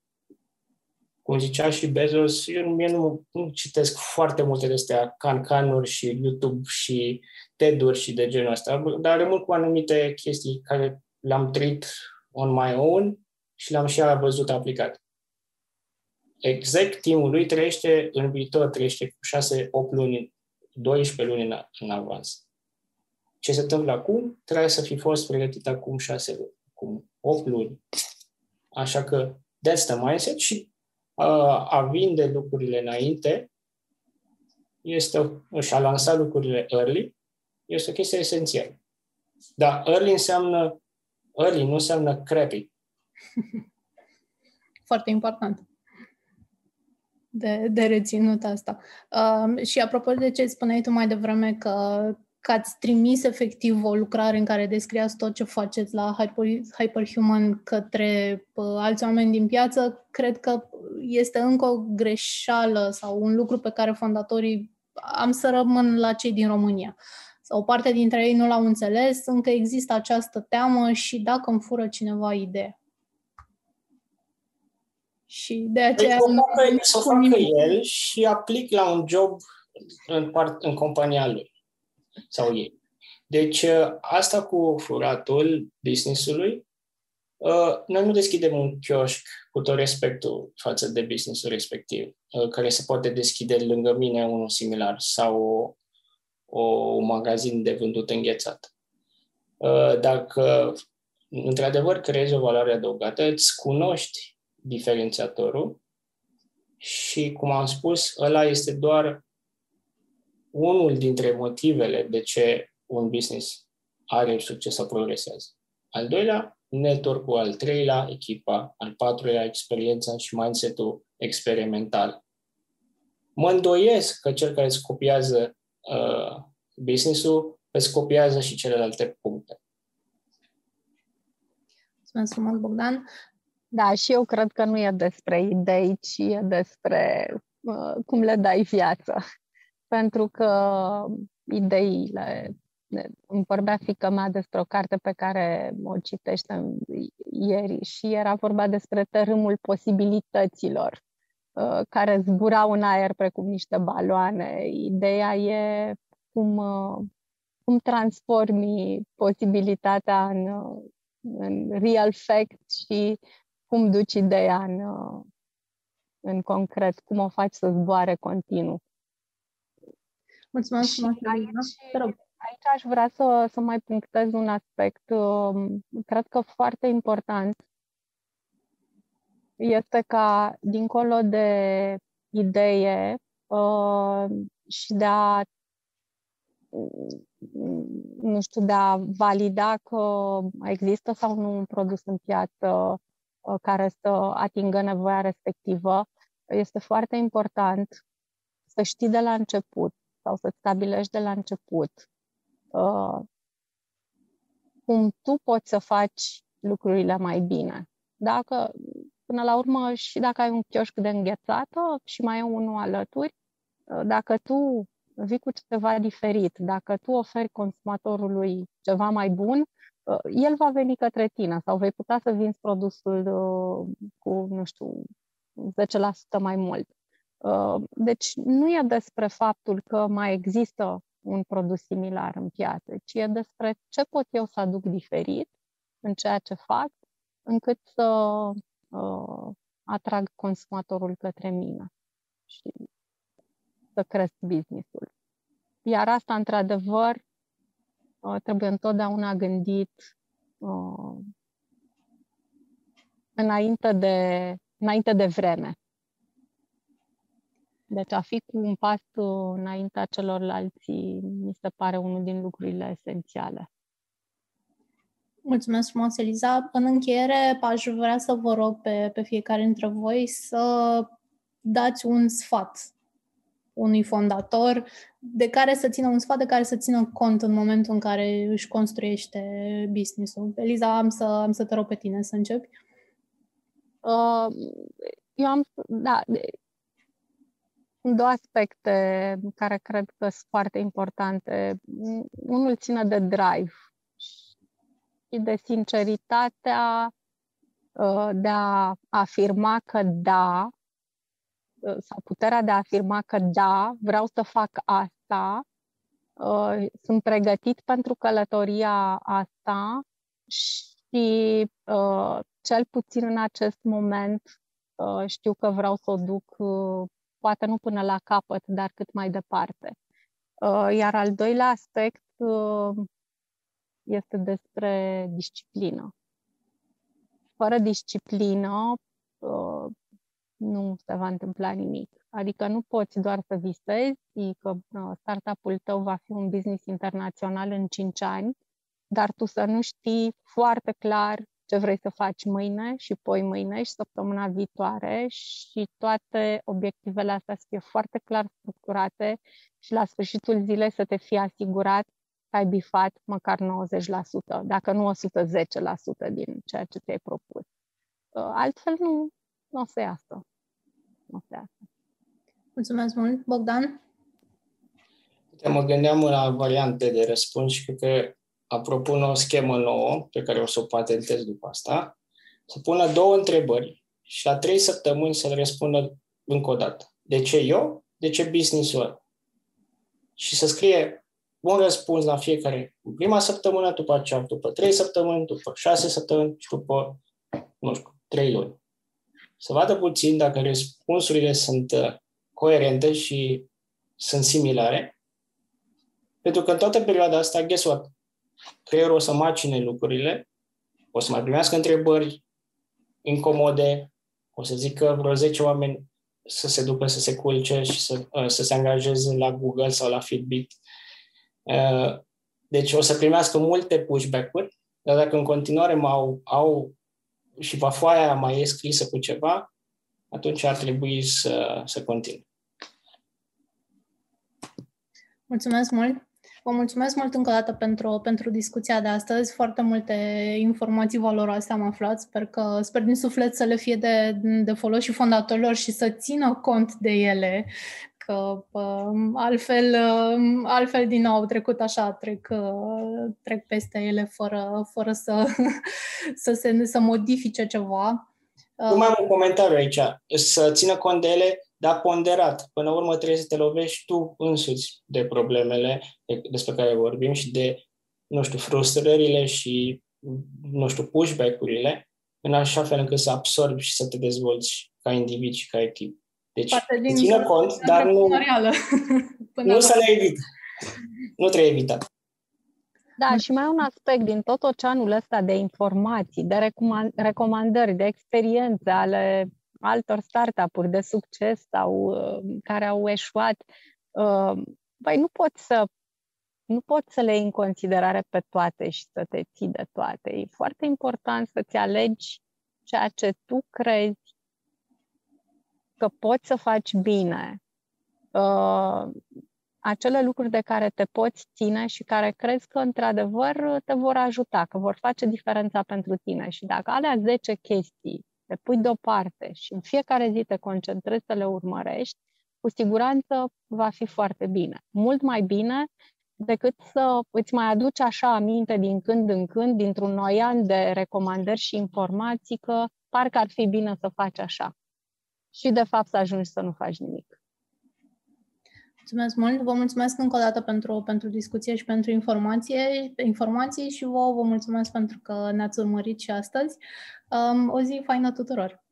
cum zicea și Bezos, eu mie nu, nu citesc foarte multe de astea, cancanuri și YouTube și TED-uri și de genul ăsta, dar rămân cu anumite chestii care le-am trăit on my own și le-am și văzut aplicat. Exact timul lui trăiește în viitor, trăiește cu 6-8 luni, 12 luni în, în avans. Ce se întâmplă acum, trebuie să fi fost pregătit acum 6 luni, acum 8 luni. Așa că that's the mindset și a vinde lucrurile înainte este și a lansa lucrurile early Este o chestie esențială. Dar early înseamnă, early nu înseamnă crappy. Foarte important de, de reținut asta. Uh, și apropo de ce spuneai tu mai devreme că, că ați trimis efectiv o lucrare în care descriați tot ce faceți la Hyper, Hyperhuman către uh, alți oameni din piață, cred că este încă o greșeală sau un lucru pe care fondatorii am să rămân la cei din România. Sau o parte dintre ei nu l-au înțeles, încă există această teamă și dacă îmi fură cineva ideea. Și de aceea... Păi, să facă, să facă el și aplic la un job în, part, în compania lui sau ei. Deci, ă, asta cu furatul business-ului, ă, noi nu deschidem un chioșc cu tot respectul față de businessul respectiv, ă, care se poate deschide lângă mine unul similar sau o, o, un magazin de vândut înghețat. Dacă într-adevăr creezi o valoare adăugată, îți cunoști diferențiatorul și, cum am spus, ăla este doar unul dintre motivele de ce un business are succes sau progresează. Al doilea, network-ul, al treilea, echipa, al patrulea, experiența și mindset-ul experimental. Mă îndoiesc că cel care îți copiază uh, business-ul îți copiază și celelalte puncte. Mulțumesc frumos, Bogdan. Da, și eu cred că nu e despre idei, ci e despre uh, cum le dai viață. Pentru că ideile, îmi vorbea fică mea despre o carte pe care o citește ieri și era vorba despre tărâmul posibilităților uh, care zburau în aer precum niște baloane. Ideea e cum, uh, cum transformi posibilitatea în, uh, în real fact și cum duci ideea în, în concret, cum o faci să zboare continuu. Mulțumesc frumos, aici, aici aș vrea să, să mai punctez un aspect, um, cred că foarte important, este ca, dincolo de idee uh, și de a nu știu, de a valida că există sau nu un produs în piață Uh, care să atingă nevoia respectivă. Este foarte important să știi de la început sau să stabilești de la început uh, cum tu poți să faci lucrurile mai bine. Dacă, până la urmă, și dacă ai un chioșc de înghețată și mai e unul alături, uh, dacă tu vii cu ceva diferit, dacă tu oferi consumatorului ceva mai bun, Uh, el va veni către tine sau vei putea să vinzi produsul uh, cu, nu știu, 10% mai mult. Uh, deci nu e despre faptul că mai există un produs similar în piață, ci e despre ce pot eu să aduc diferit în ceea ce fac, încât să uh, atrag consumatorul către mine și să cresc business-ul. Iar asta, într-adevăr, Uh, trebuie întotdeauna gândit uh, înainte, de, înainte de vreme. Deci a fi cu un pas înaintea celorlalți mi se pare unul din lucrurile esențiale. Mulțumesc frumos, Eliza. În încheiere, aș vrea să vă rog pe, pe fiecare dintre voi să dați un sfat unui fondator de care să țină un sfat de care să țină cont în momentul în care își construiește business-ul. Eliza, am să, am să te rog pe tine să începi. Uh, eu am, da, două aspecte care cred că sunt foarte importante. Unul ține de drive și de sinceritatea uh, de a afirma că da, Uh, sau puterea de a afirma că da, vreau să fac asta, uh, sunt pregătit pentru călătoria asta și uh, cel puțin în acest moment știu că vreau să o duc poate nu până la capăt, dar cât mai departe. Iar al doilea aspect este despre disciplină. Fără disciplină, nu se va întâmpla nimic. Adică nu poți doar să visezi că uh, startup-ul tău va fi un business internațional în 5 ani, dar tu să nu știi foarte clar ce vrei să faci mâine și poi mâine și săptămâna viitoare și toate obiectivele astea să fie foarte clar structurate și la sfârșitul zilei să te fie asigurat că ai bifat măcar 90%, dacă nu 110% din ceea ce ți-ai propus. Uh, altfel nu, nu o să iasă. Nu o să iasă. Mulțumesc mult. Bogdan? Mă gândeam la variante de răspuns și cred că propun o schemă nouă pe care o să o patentez după asta, să pună două întrebări și la trei săptămâni să le răspundă încă o dată. De ce eu? De ce business-ul ăla? Și să scrie un răspuns la fiecare prima săptămână, după aceea, după trei săptămâni, după șase săptămâni și după, nu știu, trei luni. Să vadă puțin dacă răspunsurile sunt uh, coerente și sunt similare. Pentru că în toată perioada asta, guess what? Creierul o să macine lucrurile, o să mai primească întrebări incomode, o să zică vreo 10 oameni să se ducă să se culce și să, uh, să se angajeze la Google sau la Fitbit. Uh, deci o să primească multe pushback-uri, dar dacă în continuare au, au și va foaia mai e scrisă cu ceva, atunci ar trebui să, să continue. Mulțumesc mult! Vă mulțumesc mult încă o dată pentru, pentru discuția de astăzi. Foarte multe informații valoroase am aflat. Sper că sper din suflet să le fie de, de folos și fondatorilor și să țină cont de ele că altfel, altfel din nou trecut așa, trec, trec peste ele fără, fără să, să se să modifice ceva. Nu mai am un comentariu aici. Să țină cont de ele dar ponderat. Până la urmă trebuie să te lovești tu însuți de problemele despre care vorbim și de, nu știu, frustrările și, nu știu, pushback-urile, în așa fel încât să absorbi și să te dezvolți ca individ și ca echip. Deci, țină cont, dar nu, nu să le evit. Nu trebuie evitat. Da, și mai un aspect din tot oceanul ăsta de informații, de recomandări, de experiențe ale altor startup-uri de succes sau uh, care au eșuat, uh, băi, nu poți să nu poți să le iei în considerare pe toate și să te ții de toate. E foarte important să-ți alegi ceea ce tu crezi că poți să faci bine. Uh, acele lucruri de care te poți ține și care crezi că într-adevăr te vor ajuta, că vor face diferența pentru tine. Și dacă alea 10 chestii le pui deoparte și în fiecare zi te concentrezi să le urmărești, cu siguranță va fi foarte bine. Mult mai bine decât să îți mai aduci așa aminte din când în când, dintr-un noian de recomandări și informații, că parcă ar fi bine să faci așa. Și de fapt să ajungi să nu faci nimic. Mulțumesc mult! Vă mulțumesc încă o dată pentru, pentru discuție și pentru informație, informații și vă, vă mulțumesc pentru că ne-ați urmărit și astăzi. Um, o zi faină tuturor!